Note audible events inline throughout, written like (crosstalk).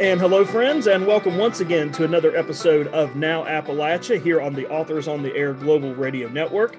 And hello, friends, and welcome once again to another episode of Now Appalachia here on the Authors on the Air Global Radio Network.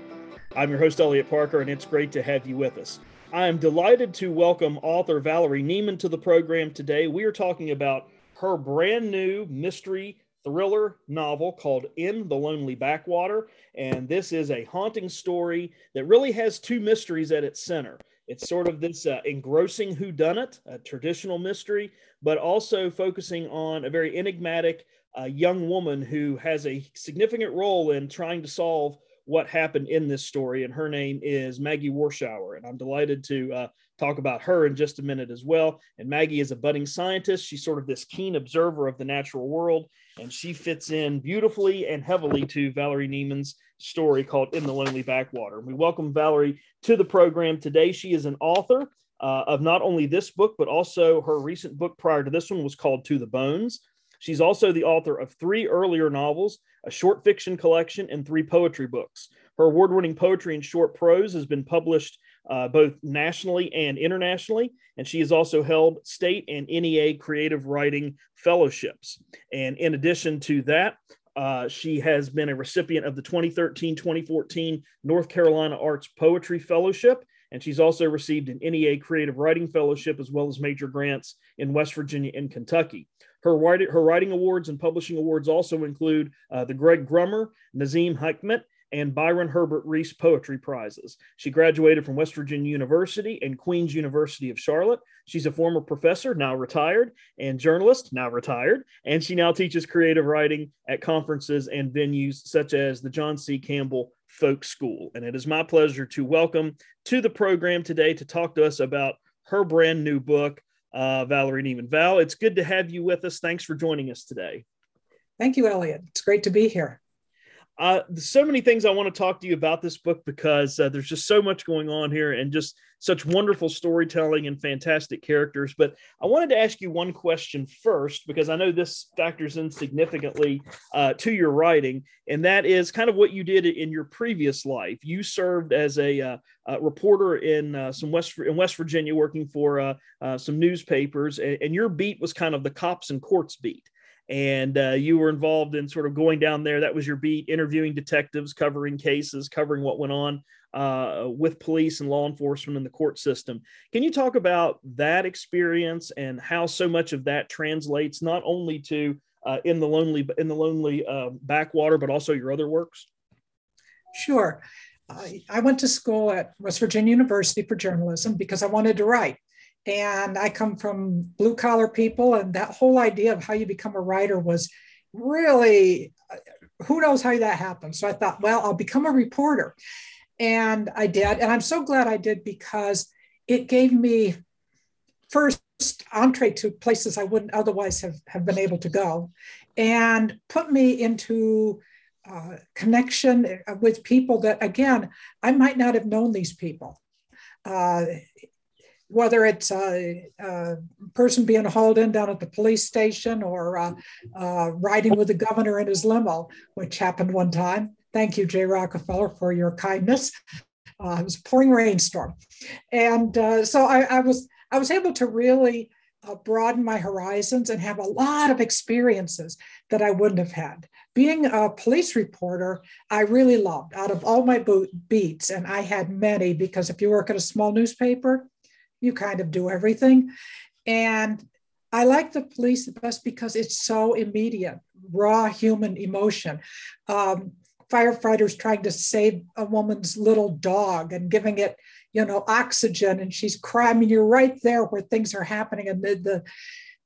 I'm your host, Elliot Parker, and it's great to have you with us. I am delighted to welcome author Valerie Nieman to the program today. We are talking about her brand new mystery thriller novel called In the Lonely Backwater. And this is a haunting story that really has two mysteries at its center. It's sort of this uh, engrossing whodunit, a traditional mystery, but also focusing on a very enigmatic uh, young woman who has a significant role in trying to solve what happened in this story. And her name is Maggie Warshauer. And I'm delighted to uh, talk about her in just a minute as well. And Maggie is a budding scientist. She's sort of this keen observer of the natural world, and she fits in beautifully and heavily to Valerie Nieman's story called In the Lonely Backwater. We welcome Valerie to the program today. She is an author uh, of not only this book, but also her recent book prior to this one was called To the Bones. She's also the author of three earlier novels, a short fiction collection, and three poetry books. Her award winning poetry and short prose has been published uh, both nationally and internationally, and she has also held state and NEA creative writing fellowships. And in addition to that, uh, she has been a recipient of the 2013 2014 North Carolina Arts Poetry Fellowship and she's also received an NEA Creative Writing Fellowship as well as major grants in West Virginia and Kentucky. Her writing, her writing awards and publishing awards also include uh, the Greg Grummer, Nazim Hikmet, and Byron Herbert Reece Poetry Prizes. She graduated from West Virginia University and Queen's University of Charlotte. She's a former professor, now retired, and journalist, now retired, and she now teaches creative writing at conferences and venues such as the John C. Campbell Folk School. And it is my pleasure to welcome to the program today to talk to us about her brand new book, uh, Valerie Nieman. Val, it's good to have you with us. Thanks for joining us today. Thank you, Elliot. It's great to be here. Uh, so many things I want to talk to you about this book because uh, there's just so much going on here and just such wonderful storytelling and fantastic characters. But I wanted to ask you one question first because I know this factors in significantly uh, to your writing, and that is kind of what you did in your previous life. You served as a, uh, reporter in uh, some West in West Virginia, working for uh, some newspapers, and, and your beat was kind of the cops and courts beat and uh, you were involved in sort of going down there. That was your beat, interviewing detectives, covering cases, covering what went on uh, with police and law enforcement in the court system. Can you talk about that experience and how so much of that translates not only to uh, in the lonely in the lonely uh, backwater, but also your other works? Sure. I went to school at West Virginia University for journalism because I wanted to write and I come from blue collar people, and that whole idea of how you become a writer was really who knows how that happened. So I thought, well, I'll become a reporter. And I did. And I'm so glad I did because it gave me first entree to places I wouldn't otherwise have, have been able to go and put me into uh, connection with people that, again, I might not have known these people. Uh, whether it's a, a, person being hauled in down at the police station or uh, uh, riding with the governor in his limo, which happened one time. Thank you, Jay Rockefeller, for your kindness. Uh, it was a pouring rainstorm, and uh, so I, I, was I was able to really uh, broaden my horizons and have a lot of experiences that I wouldn't have had. Being a police reporter, I really loved out of all my beats, and I had many because if you work at a small newspaper, you kind of do everything. And I like the police the best because it's so immediate, raw human emotion. Um, firefighters trying to save a woman's little dog and giving it, you know, oxygen, and she's crying. I mean, you're right there where things are happening, amid the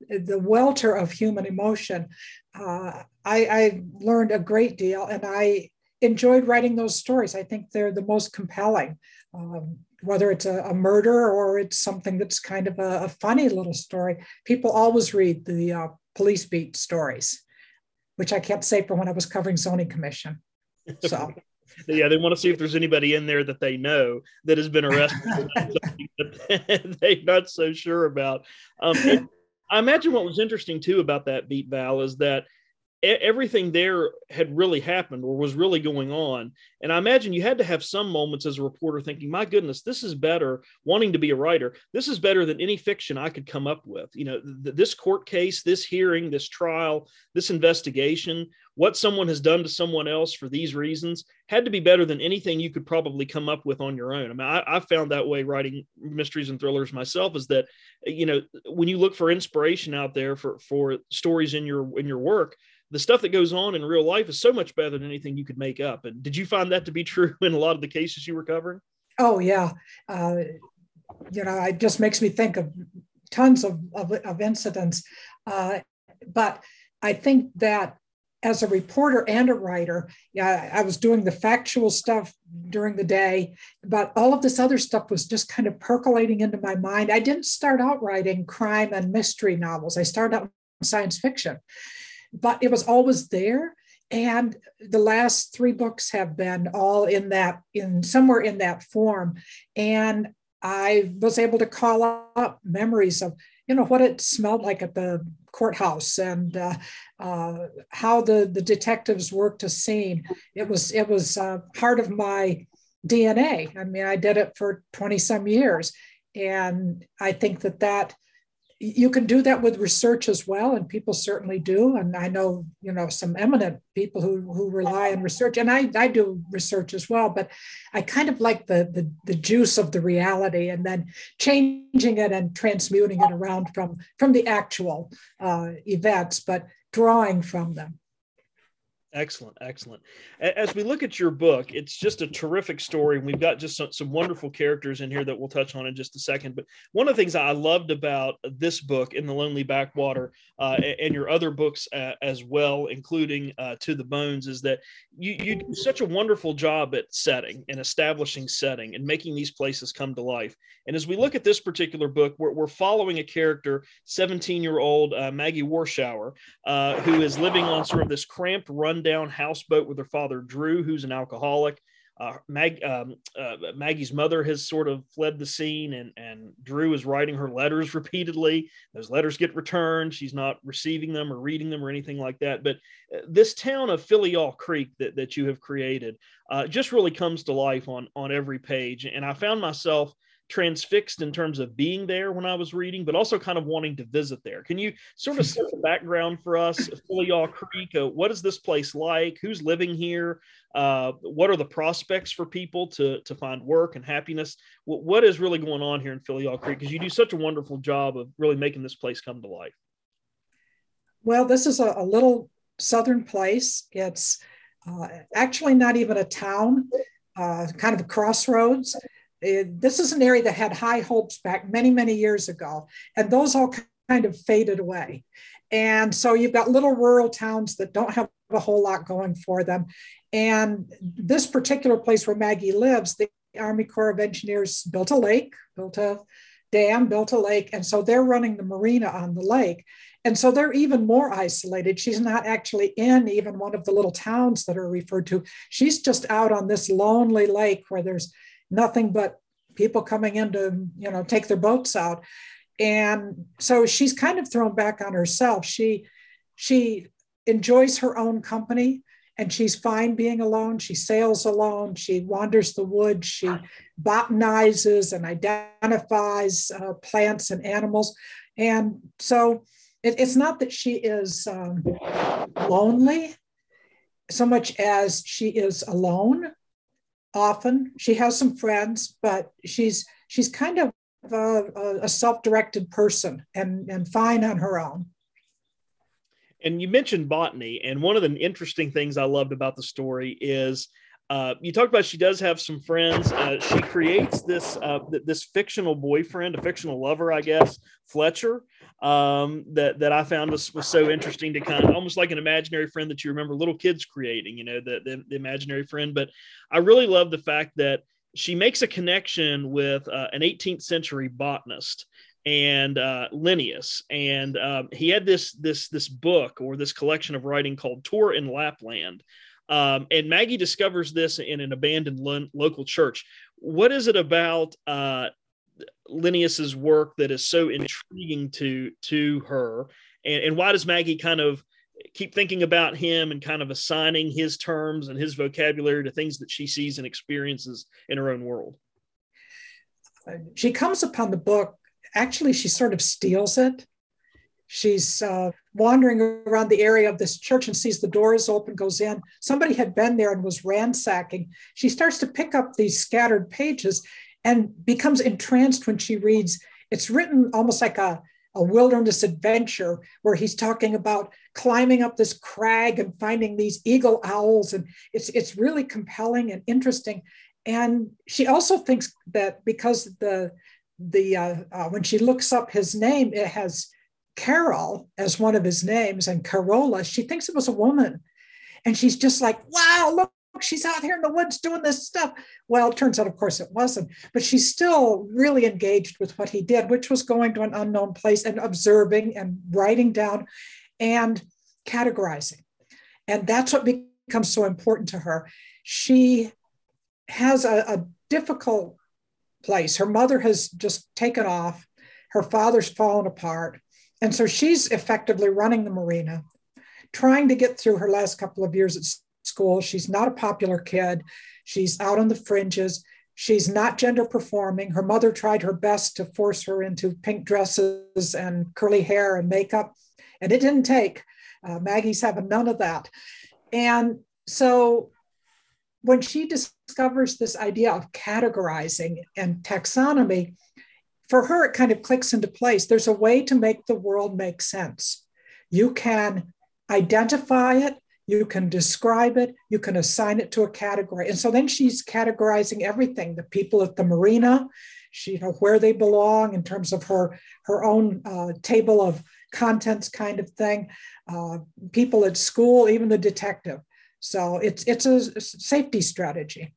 the, welter of human emotion. Uh, I, I learned a great deal, and I enjoyed writing those stories. I think they're the most compelling. Um, whether it's a, a, murder or it's something that's kind of a, a funny little story. People always read the uh, police beat stories. which I can't say for when I was covering zoning commission. So. (laughs) yeah, they want to see if there's anybody in there that they know that has been arrested (laughs) that (laughs) they're not so sure about. Um, I imagine what was interesting too about that beat Val is that everything there had really happened or was really going on. And I imagine you had to have some moments as a reporter thinking, my goodness, this is better, wanting to be a writer. This is better than any fiction I could come up with. You know, th- this court case, this hearing, this trial, this investigation, what someone has done to someone else for these reasons had to be better than anything you could probably come up with on your own. I mean, I, I found that way writing mysteries and thrillers myself is that, you know, when you look for inspiration out there for, for stories in your, in your work, the stuff that goes on in real life is so much better than anything you could make up. And did you find that to be (laughs) true in a lot of the cases you were covering? Oh yeah, uh, you know, it just makes me think of tons of of, of incidents. Uh, but I think that as a reporter and a writer, yeah, I was doing the factual stuff during the day, but all of this other stuff was just kind of percolating into my mind. I didn't start out writing crime and mystery novels. I started out science fiction but it was always there. And the last three books have been all in that in somewhere in that form. And i was able to call up memories of you know what it smelled like at the courthouse and uh, uh, how the the detectives worked a scene. It was it was uh, part of my dna i mean i did it for 20 some years. And i think that that you can do that with research as well and people certainly do and i know you know some eminent people who, who rely on research and I, I do research as well but i kind of like the, the the juice of the reality and then changing it and transmuting it around from from the actual uh, events but drawing from them Excellent, excellent. As we look at your book, it's just a terrific story, and we've got just some, some, wonderful characters in here that we'll touch on in just a second. But one of the things I loved about this book, In the Lonely Backwater, uh, and your other books uh, as well, including uh, To the Bones, is that you, you do such a wonderful job at setting and establishing setting and making these places come to life. And as we look at this particular book, we're, we're following a character, 17 year old uh, Maggie Warshauer, uh, who is living on sort of this cramped run rundown houseboat with her father, Drew, who's an alcoholic. Uh, Mag, um, uh, Maggie's mother has sort of fled the scene, and, and Drew is writing her letters (laughs) repeatedly. Those letters get returned. She's not receiving them or reading them or anything like that. But uh, this town of Phillyall Creek that, that you have created uh, just really comes to life on, on every page. And I found myself transfixed in terms of being there when I was reading, but also kind of wanting to visit there. Can you sort of set the (laughs) background for us, Phillyall Creek? Uh, what is this place like? Who's living here? Uh, what are the prospects for people to, to find work and happiness? what, what is really going on here in Phillyall Creek? Because you do such a wonderful job of really making this place come to life. Well, this is a, a little southern place. It's uh, actually not even a town, uh, kind of a crossroads. It, this is an area that had high hopes back many, many years ago, and those all kind of faded away. And so you've got little rural towns that don't have a whole lot going for them. And this particular place where Maggie lives, the Army Corps of Engineers built a lake, built a dam, built a lake. And so they're running the marina on the lake. And so they're even more isolated. She's not actually in even one of the little towns that are referred to. She's just out on this lonely lake where there's nothing but people coming in to you know take their boats out. And so she's kind of thrown back on herself. She she enjoys her own company and she's fine being alone. She sails alone. She wanders the woods. She botanizes and identifies uh, plants and animals. And so it, it's not that she is um, lonely so much as she is alone often. She has some friends, but she's she's kind of a, a self-directed person and and fine on her own. And you mentioned botany, and one of the interesting things I loved about the story is uh, you talked about she does have some friends. Uh, she creates this uh, th- this fictional boyfriend, a fictional lover, I guess, Fletcher, um, that that I found was, was so interesting to kind of almost like an imaginary friend that you remember little kids creating, you know, the, the, the imaginary friend. But I really love the fact that she makes a connection with uh, an 18th century botanist and uh, Linnaeus, and um, he had this this this book or this collection of writing called Tour in Lapland. Um, and Maggie discovers this in an abandoned lo- local church. What is it about uh, Linnaeus's work that is so intriguing to to her, and, and why does Maggie kind of keep thinking about him and kind of assigning his terms and his vocabulary to things that she sees and experiences in her own world? She comes upon the book actually she sort of steals it. She's uh, wandering around the area of this church and sees the door is open, goes in. Somebody had been there and was ransacking. She starts to pick up these scattered pages and becomes entranced when she reads. It's written almost like a, a wilderness adventure where he's talking about climbing up this crag and finding these eagle owls. And it's, it's really compelling and interesting. And she also thinks that because the the uh, uh, when she looks up his name, it has Carol as one of his names and Carola. She thinks it was a woman, and she's just like, "Wow, look, she's out here in the woods doing this stuff." Well, it turns out, of course, it wasn't, but she's still really engaged with what he did, which was going to an unknown place and observing and writing down and categorizing, and that's what becomes so important to her. She has a, a difficult place. Her mother has just taken off, her father's fallen apart. And so she's effectively running the marina, trying to get through her last couple of years at school. She's not a popular kid, she's out on the fringes. She's not gender performing. Her mother tried her best to force her into pink dresses and curly hair and makeup, and it didn't take. Uh, Maggie's having none of that. And so when she discovers this idea of categorizing and taxonomy, for her, it kind of clicks into place. There's a way to make the world make sense. You can identify it, you can describe it, you can assign it to a category. And so then she's categorizing everything the people at the marina, she, you know, where they belong in terms of her, her own uh, table of contents kind of thing, uh, people at school, even the detective. So it's it's a safety strategy.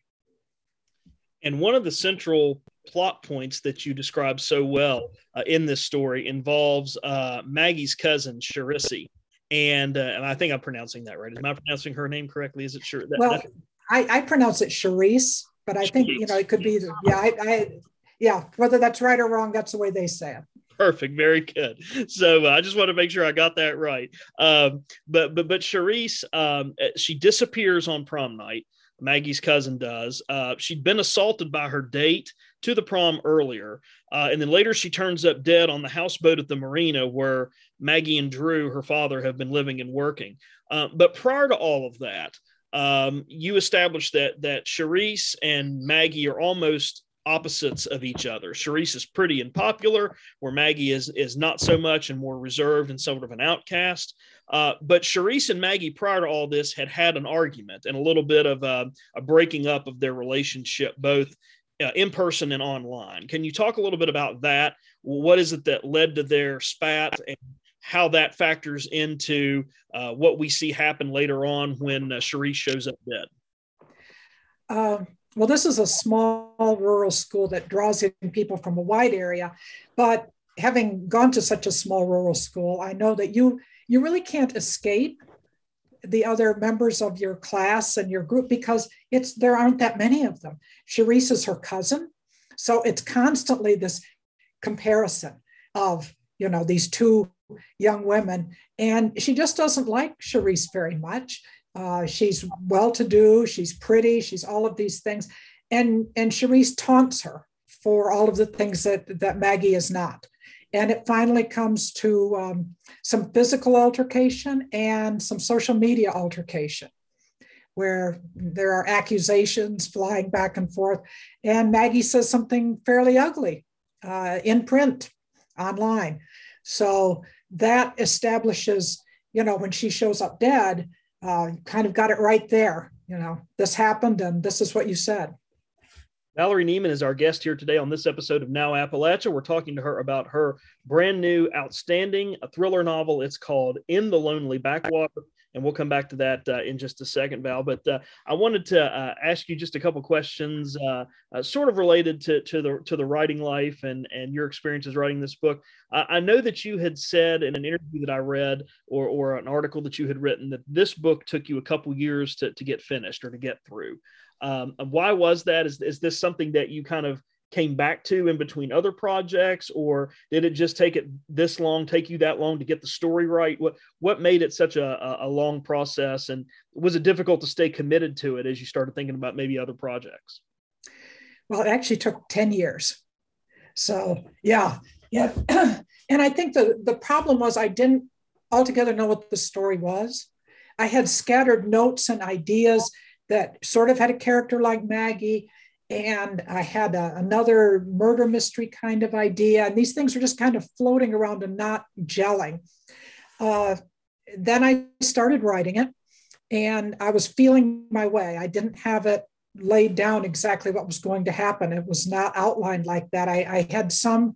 And one of the central plot points that you describe so well uh, in this story involves uh, Maggie's cousin Charisse, and uh, and I think I'm pronouncing that right. Am I pronouncing her name correctly? Is it sure? That, well, I, I pronounce it Charisse, but I think you know it could be yeah I, I yeah whether that's right or wrong that's the way they say it. Perfect. Very good. So uh, I just want to make sure I got that right. Um, but but but Charisse, um, uh, she disappears on prom night. Maggie's cousin does. Uh, she'd been assaulted by her date to the prom earlier, uh, and then later she turns up dead on the houseboat at the marina where Maggie and Drew, her father, have been living and working. Uh, but prior to all of that, um, you established that that Charisse and Maggie are almost opposites of each other. Charisse is pretty and popular, where Maggie is is not so much and more reserved and sort of an outcast. Uh, but Charisse and Maggie, prior to all this, had had an argument and a little bit of a, a breaking up of their relationship, both uh, in person and online. Can you talk a little bit about that? What is it that led to their spat and how that factors into uh, what we see happen later on when uh, Charisse shows up dead? Um, well, this is a small rural school that draws in people from a wide area, but having gone to such a small rural school, I know that you you really can't escape the other members of your class and your group because it's there aren't that many of them. Charisse is her cousin, so it's constantly this comparison of you know these two young women, and she just doesn't like Charisse very much. Uh, she's well to do, she's pretty, she's all of these things. And, and Charisse taunts her for all of the things that, that Maggie is not. And it finally comes to um, some physical altercation and some social media altercation, where there are accusations flying back and forth. And Maggie says something fairly ugly uh, in print, online. So that establishes, you know, when she shows up dead, uh, kind of got it right there. You know, this happened and this is what you said. Valerie Nieman is our guest here today on this episode of Now Appalachia. We're talking to her about her brand new, outstanding thriller novel. It's called In the Lonely Backwater. And we'll come back to that uh, in just a second, Val. But uh, I wanted to uh, ask you just a couple questions, uh, uh, sort of related to, to the to the writing life and and your experiences writing this book. I know that you had said in an interview that I read, or or an article that you had written, that this book took you a couple years to to get finished or to get through. Um, why was that? Is, is this something that you kind of came back to in between other projects, or did it just take it this long, take you that long to get the story right? What what made it such a, a long process, and was it difficult to stay committed to it as you started thinking about maybe other projects? Well, it actually took ten years. So yeah, yeah, (clears throat) and I think the the problem was I didn't altogether know what the story was. I had scattered notes and ideas that sort of had a character like Maggie. And I had a, another murder mystery kind of idea. And these things were just kind of floating around and not gelling. Uh, then I started writing it and I was feeling my way. I didn't have it laid down exactly what was going to happen. It was not outlined like that. I, I had some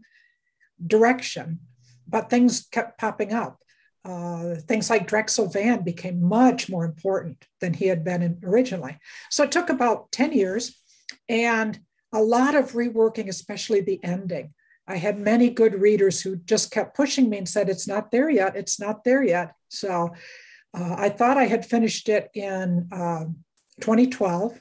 direction, but things kept popping up uh, things like Drexel Van became much more important than he had been originally. So it took about 10 years and a lot of reworking, especially the ending. I had many good readers who just kept pushing me and said, It's not there yet. It's not there yet. So uh, I thought I had finished it in uh, 2012.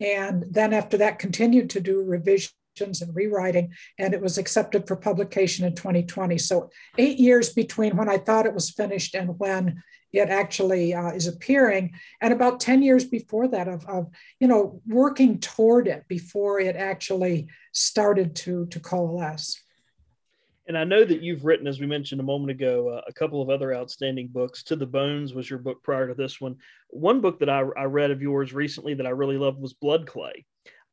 And then after that, continued to do revisions and rewriting, and it was accepted for publication in 2020. So, eight years between when I thought it was finished and when it actually uh, is appearing, and about 10 years before that of, of, you know, working toward it before it actually started to, to coalesce. And I know that you've written, as we mentioned a moment ago, uh, a couple of other outstanding books. To the Bones was your book prior to this one. One book that I, I read of yours recently that I really loved was Blood Clay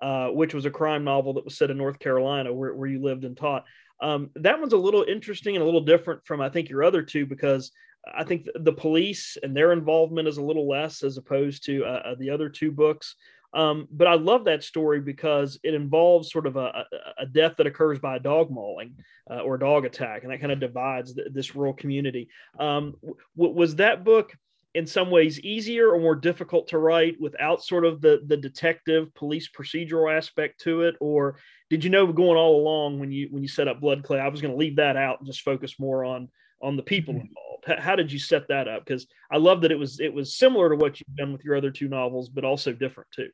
uh, which was a crime novel that was set in North Carolina, where, where you lived and taught. Um, that one's a little interesting and a little different from I think your other two because I think the police and their involvement is a little less as opposed to uh, uh, the other two books. Um, but I love that story because it involves sort of a, a death that occurs by a dog mauling uh, or dog attack, and that kind of divides th- this rural community. Um, w- was that book in some ways easier or more difficult to write without sort of the the detective police procedural aspect to it or did you know going all along when you when you set up blood clay i was going to leave that out and just focus more on on the people mm-hmm. involved? How, how did you set that up? Because i love that it was it was similar to what you've done with your other two novels but also different too.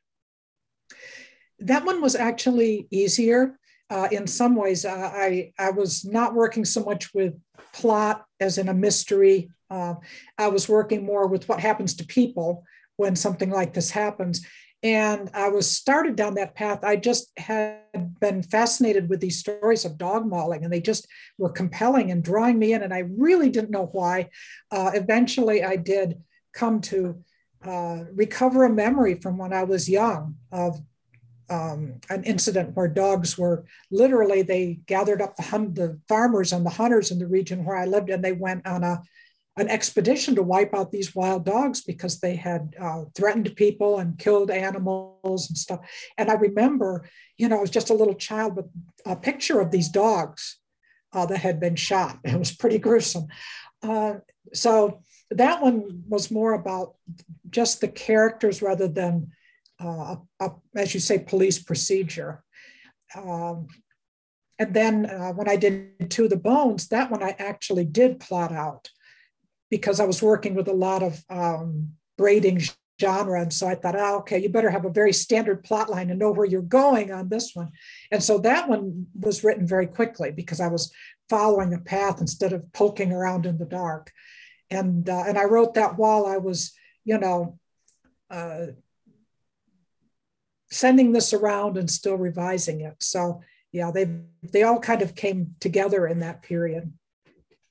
That one was actually easier. Uh, in some ways uh, i i was not working so much with plot as in a mystery. Uh, I was working more with what happens to people when something like this happens. And I was started down that path. I just had been fascinated with these stories of dog mauling, and they just were compelling and drawing me in. And I really didn't know why. Uh, eventually, I did come to uh, recover a memory from when I was young of um, an incident where dogs were literally they gathered up the, hun- the farmers and the hunters in the region where I lived, and they went on a an expedition to wipe out these wild dogs because they had uh, threatened people and killed animals and stuff. And I remember, you know, I was just a little child with a picture of these dogs uh, that had been shot. (laughs) It was pretty gruesome. Uh, so that one was more about just the characters rather than, uh, a, a, as you say, police procedure. Um, and then uh, when I did To the Bones, that one I actually did plot out because I was working with a lot of um, braiding genre. And so I thought, oh, okay, you better have a very standard plot line and know where you're going on this one. And so that one was written very quickly because I was following a path instead of poking around in the dark. And, uh, and I wrote that while I was, you know, uh, sending this around and still revising it. So yeah, they they all kind of came together in that period.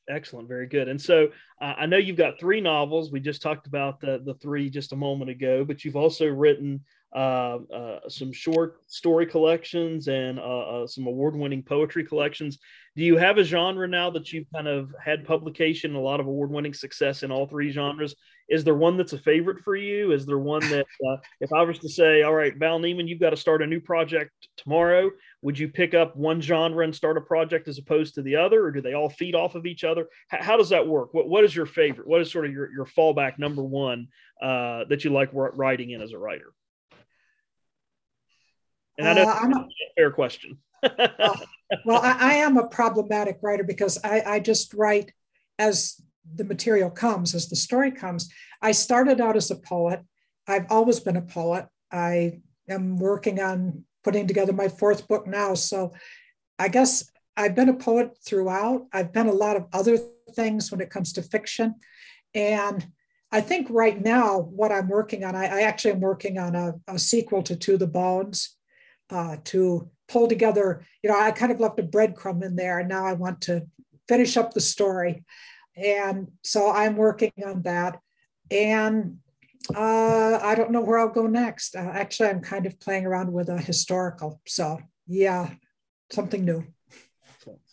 Excellent, very good. And so uh, I know you've got three novels. We just talked about the the three just a moment ago, but you've also written uh, uh, some short story collections and uh, uh, some award winning poetry collections. Do you have a genre now that you've kind of had publication, a lot of award winning success in all three genres? Is there one that's a favorite for you? Is there one that, uh, if I was to say, all right, Val Nieman, you've got to start a new project tomorrow, would you pick up one genre and start a project as opposed to the other, or do they all feed off of each other? H- how does that work? What, what is your favorite? What is sort of your, your fallback number one uh, that you like writing in as a writer? And I know uh, that's a fair question. (laughs) uh, well, I, I, am a problematic writer because I, I just write as the material comes, as the story comes. I started out as a poet. I've always been a poet. I am working on putting together my fourth book now. So I guess I've been a poet throughout. I've been a lot of other things when it comes to fiction. And I think right now, what I'm working on, I, I actually am working on a, a, sequel to To the Bones uh, to pull together. You know, I kind of left a breadcrumb in there, and now I want to finish up the story. And so I'm working on that. And uh, I don't know where I'll go next. Uh, actually, I'm kind of playing around with a historical. So, yeah, something new.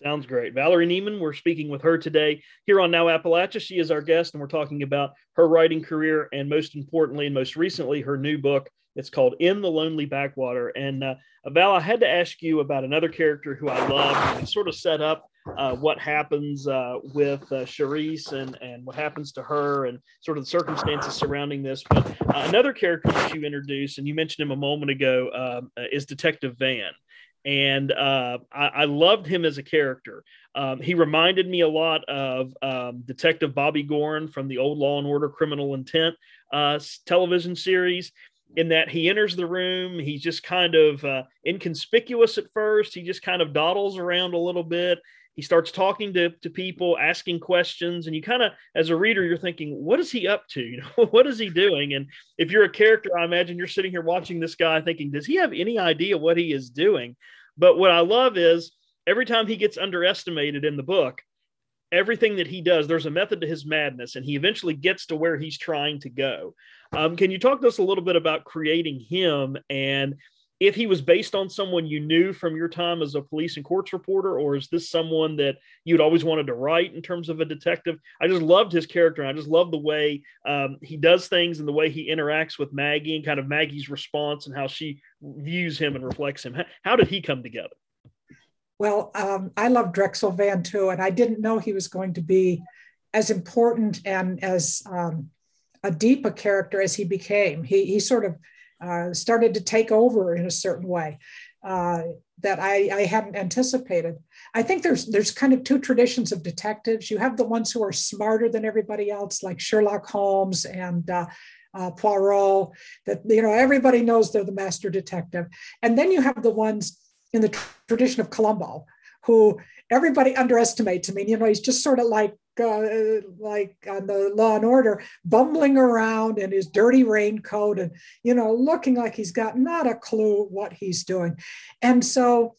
Sounds great. Valerie Nieman, we're speaking with her today here on Now Appalachia. She is our guest, and we're talking about her writing career and, most importantly, and most recently, her new book. It's called In the Lonely Backwater. And uh, Val, I had to ask you about another character who I love and sort of set up uh, what happens uh, with uh, Charisse and, and what happens to her and sort of the circumstances surrounding this. But uh, another character that you introduced, and you mentioned him a moment ago, um, uh, is Detective Van. And uh, I, I, loved him as a character. Um, he reminded me a lot of um, Detective Bobby Goren from the old Law and Order Criminal Intent television series in that he enters the room. He's just kind of uh, inconspicuous at first. He just kind of dawdles around a little bit. He starts talking to, to people, asking questions, and you kind of, as a reader, you're thinking, what is he up to? (laughs) You know, what is he doing? And if you're a character, I imagine you're sitting here watching this guy thinking, does he have any idea what he is doing? But what I love is every time he gets underestimated in the book, everything that he does, there's a method to his madness, and he eventually gets to where he's trying to go. Um, can you talk to us a little bit about creating him and if he was based on someone you knew from your time as a police and courts reporter, or is this someone that you'd always wanted to write in terms of a detective? I just loved his character. I just love the way um, he does things and the way he interacts with Maggie and kind of Maggie's response and how she views him and reflects him. How did he come together? Well, um, I love Drexel Van too, and I didn't know he was going to be as important and as um, a deep a character as he became. He, he sort of uh, started to take over in a certain way uh, that I, I, hadn't anticipated. I think there's there's kind of two traditions of detectives. You have the ones who are smarter than everybody else, like Sherlock Holmes and uh, uh, Poirot. That you know everybody knows they're the master detective, and then you have the ones in the tradition of Columbo, who everybody underestimates. I mean, you know, he's just sort of like uh, like on the Law and Order, bumbling around in his dirty raincoat and you know looking like he's got not a clue what he's doing, and so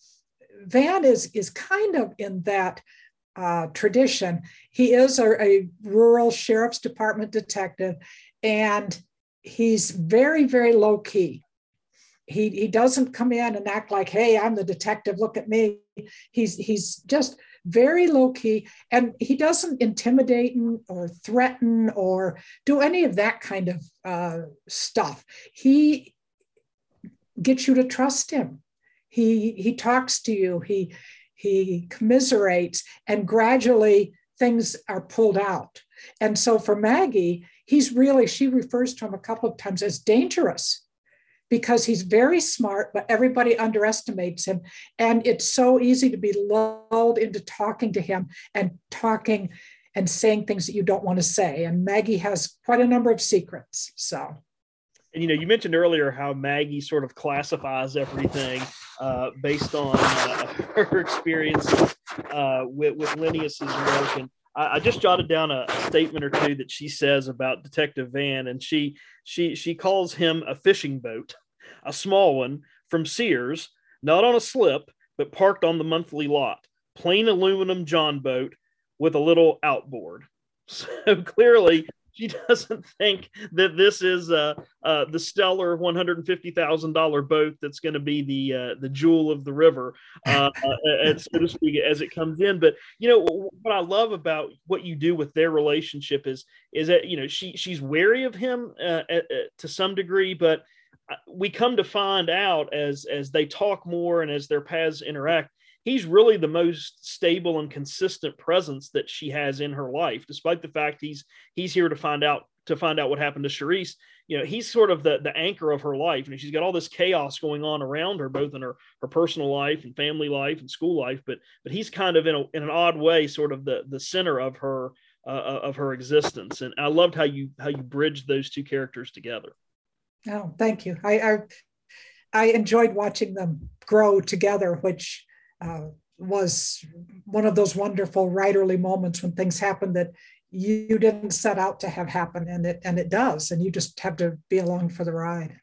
Van is is kind of in that uh, tradition. He is a, a rural sheriff's department detective, and he's very very low key he he doesn't come in and act like hey i'm the detective look at me he's he's just very low key, and he doesn't intimidate or threaten or do any of that kind of uh, stuff. He gets you to trust him. He he talks to you. He he commiserates, and gradually things are pulled out. And so for Maggie, he's really she refers to him a couple of times as dangerous because he's very smart, but everybody underestimates him. And it's so easy to be lulled into talking to him and talking and saying things that you don't want to say. And Maggie has quite a number of secrets. So. And you know, you mentioned earlier how Maggie sort of classifies everything uh, based on uh, (laughs) her experiences uh, with, with Linnaeus's work. And I, I just jotted down a, statement or two that she says about Detective Van, and she she she calls him a fishing boat, a small one from Sears, not on a slip, but parked on the monthly lot. Plain aluminum John boat with a little outboard. (laughs) So clearly, she (laughs) doesn't think that this is uh, uh, the stellar one hundred fifty thousand dollar boat that's going to be the uh, the jewel of the river, uh, uh, so to speak, as it comes in. But you know what I love about what you do with their relationship is is that you know she she's wary of him uh, to some degree, but we come to find out as as they talk more and as their paths interact he's really the most stable and consistent presence that she has in her life, despite the fact he's he's here to find out to find out what happened to Charisse. You know, he's sort of the the anchor of her life. and she's got all this chaos going on around her, both in her her personal life and family life and school life. But but he's kind of in a in an odd way, sort of the the center of her uh, uh of her existence. And I loved how you how you bridged those two characters together. Oh, thank you. I, I I enjoyed watching them grow together, which uh, was one of those wonderful writerly moments when things happen that you didn't set out to have happen and it and it does and you just have to be along for the ride.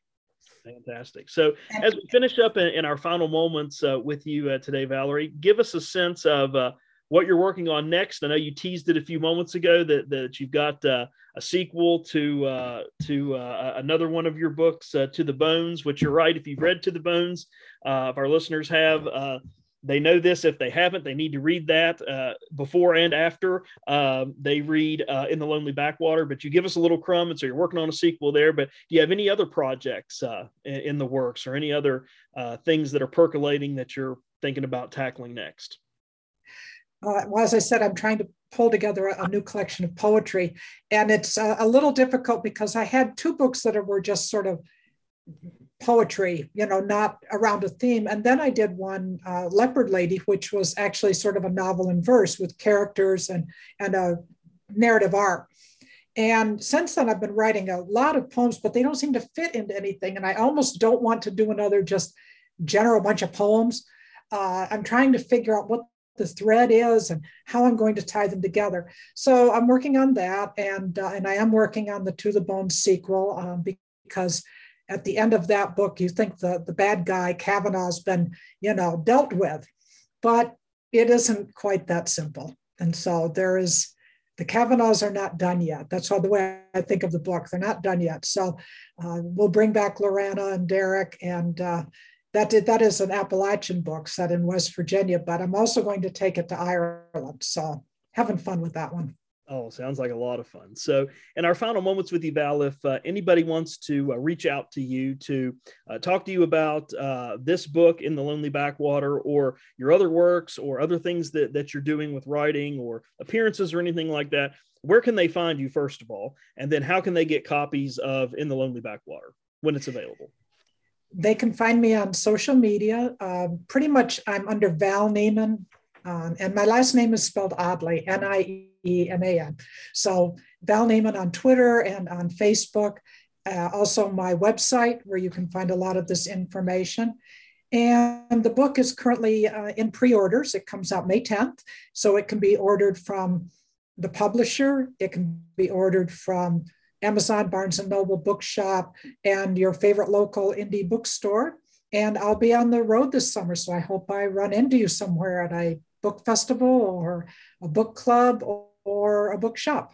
Fantastic. So as we finish up in, in our final moments uh, with you uh, today valerie give us a sense of uh, what you're working on next. I know you teased it a few moments ago that, that you've got uh, a sequel to uh, to another one of your books to the bones which you're right if you've read to the bones if our listeners have they know this. If they haven't, they need to read that uh, before and after um, they read uh, In the Lonely Backwater. But you give us a little crumb, and so you're working on a sequel there. But do you have any other projects uh, in the works or any other uh, things that are percolating that you're thinking about tackling next? Uh, well, as I said, I'm trying to pull together a, a new collection of poetry, and it's a little difficult because I had two books that were just sort of poetry, you know, not around a theme. And then I did one, uh, Leopard Lady, which was actually sort of a novel in verse with characters and, and a narrative arc. And since then, I've been writing a lot of poems, but they don't seem to fit into anything. And I almost don't want to do another just general bunch of poems. Uh, I'm trying to figure out what the thread is and how I'm going to tie them together. So I'm working on that, and uh, and I am working on the To the Bone sequel um, because at the end of that book, you think the, the bad guy, Kavanaugh's been, you know, dealt with. But it isn't quite that simple. And so there is, the Kavanaughs are not done yet. That's how the way I think of the book. They're not done yet. So uh, we'll bring back Lorana and Derek. And uh, that, did, that is an Appalachian book set in West Virginia, but I'm also going to take it to Ireland. So having fun with that one. Oh, sounds like a lot of fun. So, in our final moments with you, Val, if uh, anybody wants to uh, reach out to you to uh, talk to you about uh, this book in the Lonely Backwater or your other works or other things that, that you're doing with writing or appearances or anything like that, where can they find you, first of all? And then how can they get copies of In the Lonely Backwater when it's available? They can find me on social media. Um, pretty much, I'm under Val Nieman um, and my last name is spelled oddly, N I E M A N. So Val Nieman on Twitter and on Facebook. Uh, also, my website where you can find a lot of this information. And the book is currently uh, in pre orders. It comes out May 10th. So it can be ordered from the publisher, it can be ordered from Amazon, Barnes and Noble Bookshop, and your favorite local indie bookstore. And I'll be on the road this summer. So I hope I run into you somewhere at a book festival or a book club or, a bookshop.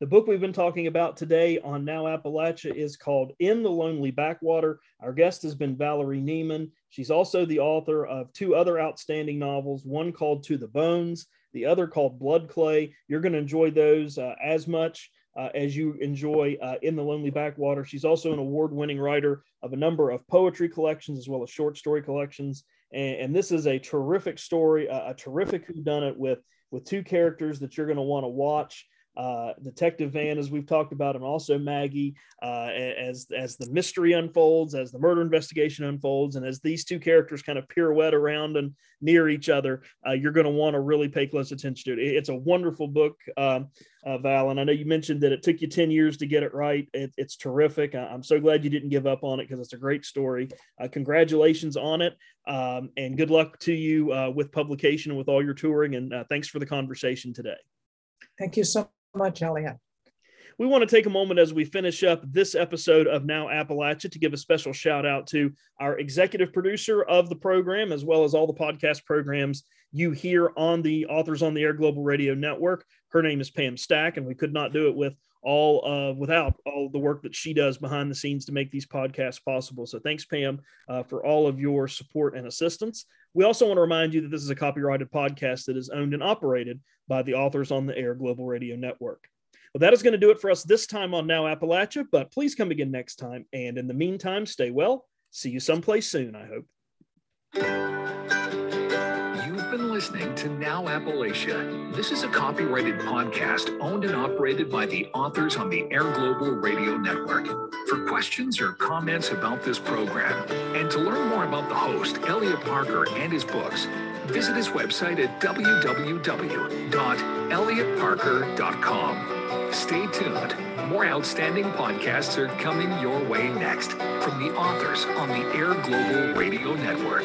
The book we've been talking about today on Now Appalachia is called In the Lonely Backwater. Our guest has been Valerie Nieman. She's also the author of two other outstanding novels, one called To the Bones, the other called Blood Clay. You're going to enjoy those uh, as much uh, as you enjoy uh, In the Lonely Backwater. She's also an award winning writer of a number of poetry collections as well as short story collections. And, and this is a terrific story, a, a terrific whodunit with with two characters that you're going to want to watch uh, Detective Van, as we've talked about, and also Maggie, uh, as as the mystery unfolds, as the murder investigation unfolds, and as these two characters kind of pirouette around and near each other, uh, you're going to want to really pay close attention to it. It's a wonderful book, um, uh, Val, and I know you mentioned that it took you ten years to get it right. It, it's terrific. I'm so glad you didn't give up on it because it's a great story. Uh, congratulations on it, um, and good luck to you with publication and with all your touring. And thanks for the conversation today. Thank you so much, Elliot. We want to take a moment as we finish up this episode of Now Appalachia to give a special shout out to our executive producer of the program, as well as all the podcast programs you hear on the Authors on the Air Global Radio Network. Her name is Pam Stack, and we could not do it with all uh, without all the work that she does behind the scenes to make these podcasts possible. So thanks, Pam, uh, for all of your support and assistance. We also want to remind you that this is a copyrighted podcast that is owned and operated by the Authors on the Air Global Radio Network. Well, that is going to do it for us this time on Now Appalachia, but please come again next time. And in the meantime, stay well. See you someplace soon, I hope listening to Now Appalachia. This is a copyrighted podcast owned and operated by the authors on the Air Global Radio Network. For questions or comments about this program, and to learn more about the host, Elliot Parker, and his books, visit his website at www.elliottparker.com. Stay tuned. More outstanding podcasts are coming your way next from the authors on the Air Global Radio Network.